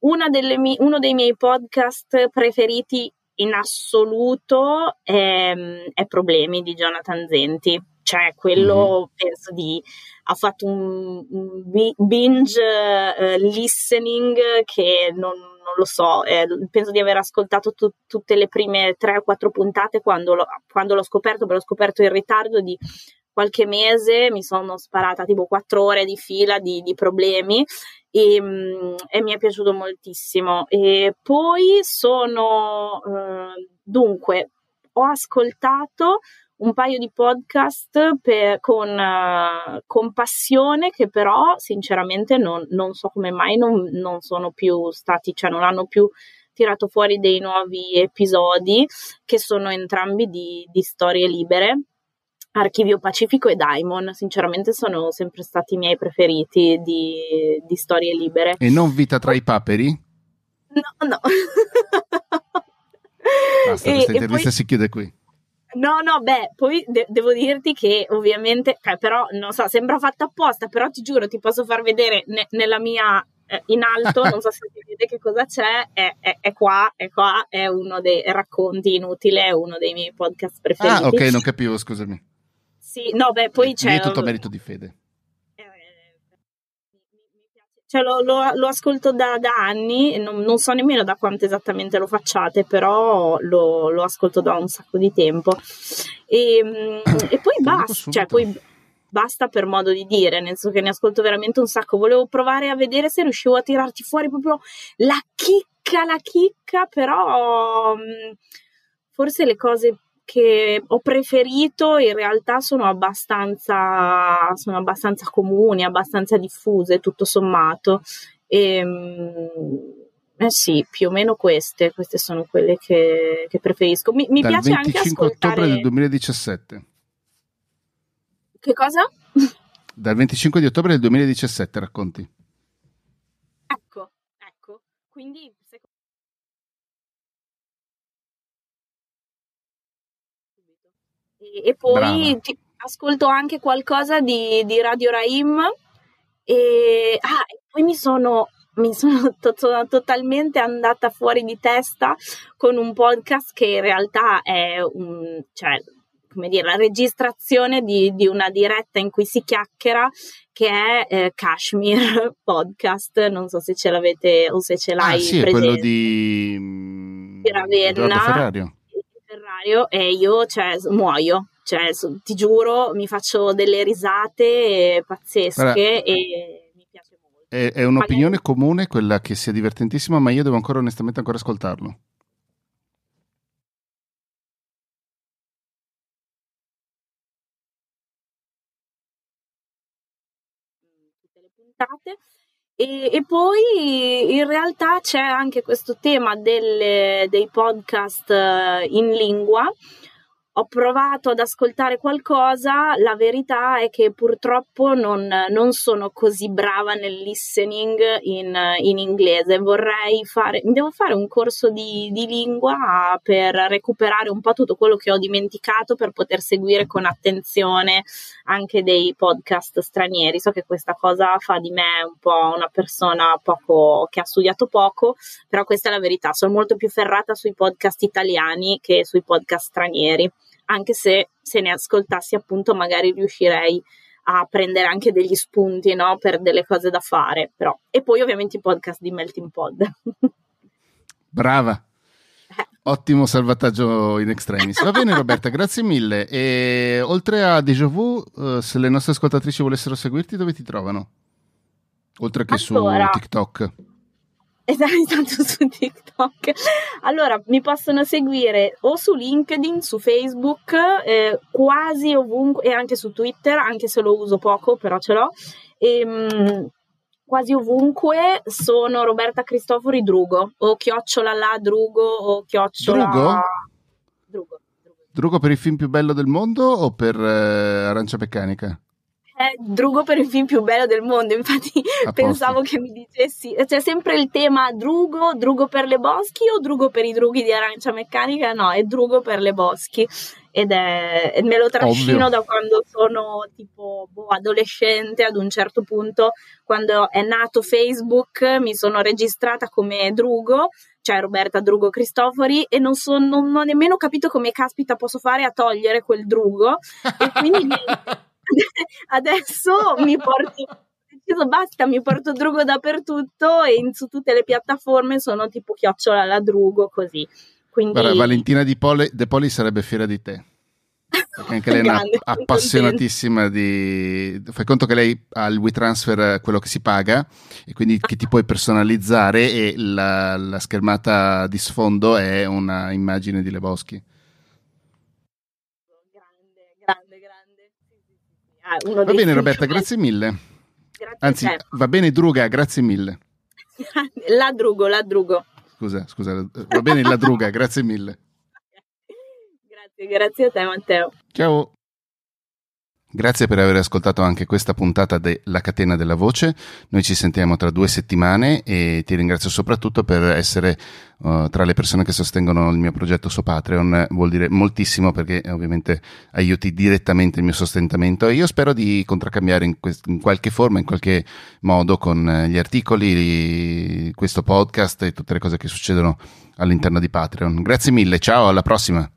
Mi- uno dei miei podcast preferiti in assoluto è, è Problemi di Jonathan Zenti cioè quello mm-hmm. penso di ha fatto un, un binge uh, listening che non, non lo so, eh, penso di aver ascoltato tu, tutte le prime tre o quattro puntate quando, lo, quando l'ho scoperto, però l'ho scoperto in ritardo di qualche mese, mi sono sparata tipo quattro ore di fila di, di problemi e, mm, e, mi è piaciuto moltissimo. E poi sono, eh, dunque, ho ascoltato un paio di podcast per, con, uh, con, passione che però sinceramente non, non so come mai non, non, sono più stati, cioè non hanno più tirato fuori dei nuovi episodi che sono entrambi di, di storie libere. Archivio Pacifico e Daimon, sinceramente sono sempre stati i miei preferiti di, di storie libere. E non Vita tra i paperi? No, no. Basta, questa e, intervista poi... si chiude qui. No, no, beh, poi de- devo dirti che ovviamente, eh, però, non so, sembra fatta apposta, però ti giuro, ti posso far vedere ne- nella mia, eh, in alto, non so se si vede che cosa c'è, è, è, è, qua, è qua, è uno dei racconti inutili, è uno dei miei podcast preferiti. Ah, ok, non capivo, scusami. Sì, no, beh, poi c'è... È tutto merito di fede. Cioè, lo, lo, lo, ascolto da, da anni, non, non, so nemmeno da quanto esattamente lo facciate, però lo, lo ascolto da un sacco di tempo. E, e poi basta, cioè, poi basta per modo di dire, nel senso che ne ascolto veramente un sacco. Volevo provare a vedere se riuscivo a tirarti fuori proprio la chicca, la chicca, però forse le cose che ho preferito in realtà sono abbastanza, sono abbastanza comuni, abbastanza diffuse, tutto sommato. E, ehm, eh sì, più o meno queste, queste sono quelle che, che preferisco. Mi, mi piace anche ascoltare... ottobre del 2017. Che cosa? Dal 25 di ottobre del 2017 racconti. Ecco, ecco. Quindi E, poi ti, ascolto anche qualcosa di, di Radio Raim e, ah, e poi mi sono mi sono, to- sono, totalmente andata fuori di testa con un podcast che in realtà è un, cioè, come dire, la registrazione di, di, una diretta in cui si chiacchiera che è eh, Kashmir Podcast, non so se ce l'avete o se ce l'hai ah, sì, presente. quello di, di Ravenna. Ferrario. E io cioè, muoio, cioè, ti giuro, mi faccio delle risate pazzesche Guarda, e mi piace molto. È, è un'opinione Magari... comune quella che sia divertentissima, ma io devo ancora onestamente ancora ascoltarlo. puntate. E, e, poi in realtà c'è anche questo tema delle, dei podcast eh, in lingua ho provato ad ascoltare qualcosa, la verità è che purtroppo non, non sono così brava nel listening in, in, inglese. Vorrei fare, devo fare un corso di, di, lingua per recuperare un po' tutto quello che ho dimenticato per poter seguire con attenzione anche dei podcast stranieri. So che questa cosa fa di me un po' una persona poco, che ha studiato poco, però questa è la verità. Sono molto più ferrata sui podcast italiani che sui podcast stranieri anche se se ne ascoltassi appunto magari riuscirei a prendere anche degli spunti no? per delle cose da fare. Però. E poi ovviamente i podcast di Melting Pod. Brava. Eh. Ottimo salvataggio in extremis. Va bene Roberta, grazie mille. E oltre a Deja Vu, uh, se le nostre ascoltatrici volessero seguirti, dove ti trovano? Oltre che allora, su TikTok. Esatto, su TikTok. Allora, mi possono seguire o su LinkedIn, su Facebook, eh, quasi ovunque, e anche su Twitter, anche se lo uso poco, però ce l'ho. E, mh, quasi ovunque sono Roberta Cristofori Drugo, o chiocciola la Drugo, o chiocciola... Drugo? Drugo. Drugo per il film più bello del mondo o per eh, Arancia Meccanica? È Drugo per il film più bello del mondo, infatti pensavo che mi dicessi, c'è sempre il tema Drugo, Drugo per le boschi o Drugo per i drughi di arancia meccanica? No, è Drugo per le boschi ed è, me lo trascino Ovvio. da quando sono tipo boh, adolescente ad un certo punto, quando è nato Facebook mi sono registrata come Drugo cioè Roberta Drugo Cristofori e non, so, non, non ho nemmeno capito come caspita posso fare a togliere quel Drugo e quindi adesso mi porto deciso basta, mi porto Drugo dappertutto e in, su tutte le piattaforme sono tipo chiocciola la Drugo così. Quindi... Guarda, Valentina Di Poli, De Poli sarebbe fiera di te. Perché anche lei è una appassionatissima di... Fai conto che lei ha il WeTransfer quello che si paga e quindi che ti puoi personalizzare e la, la schermata di sfondo è una immagine di Le Ah, va bene Roberta, grazie mille. Grazie Anzi, va bene Druga, grazie mille. La Drugo, la Drugo. Scusa, scusa, va bene la Druga, grazie mille. grazie, grazie a te Matteo. Ciao. Grazie per aver ascoltato anche questa puntata della catena della voce. Noi ci sentiamo tra due settimane e ti ringrazio soprattutto per essere uh, tra le persone che sostengono il mio progetto su Patreon. Vuol dire moltissimo perché ovviamente aiuti direttamente il mio sostentamento e io spero di contraccambiare in, quest- in qualche forma, in qualche modo con gli articoli, questo podcast e tutte le cose che succedono all'interno di Patreon. Grazie mille, ciao, alla prossima.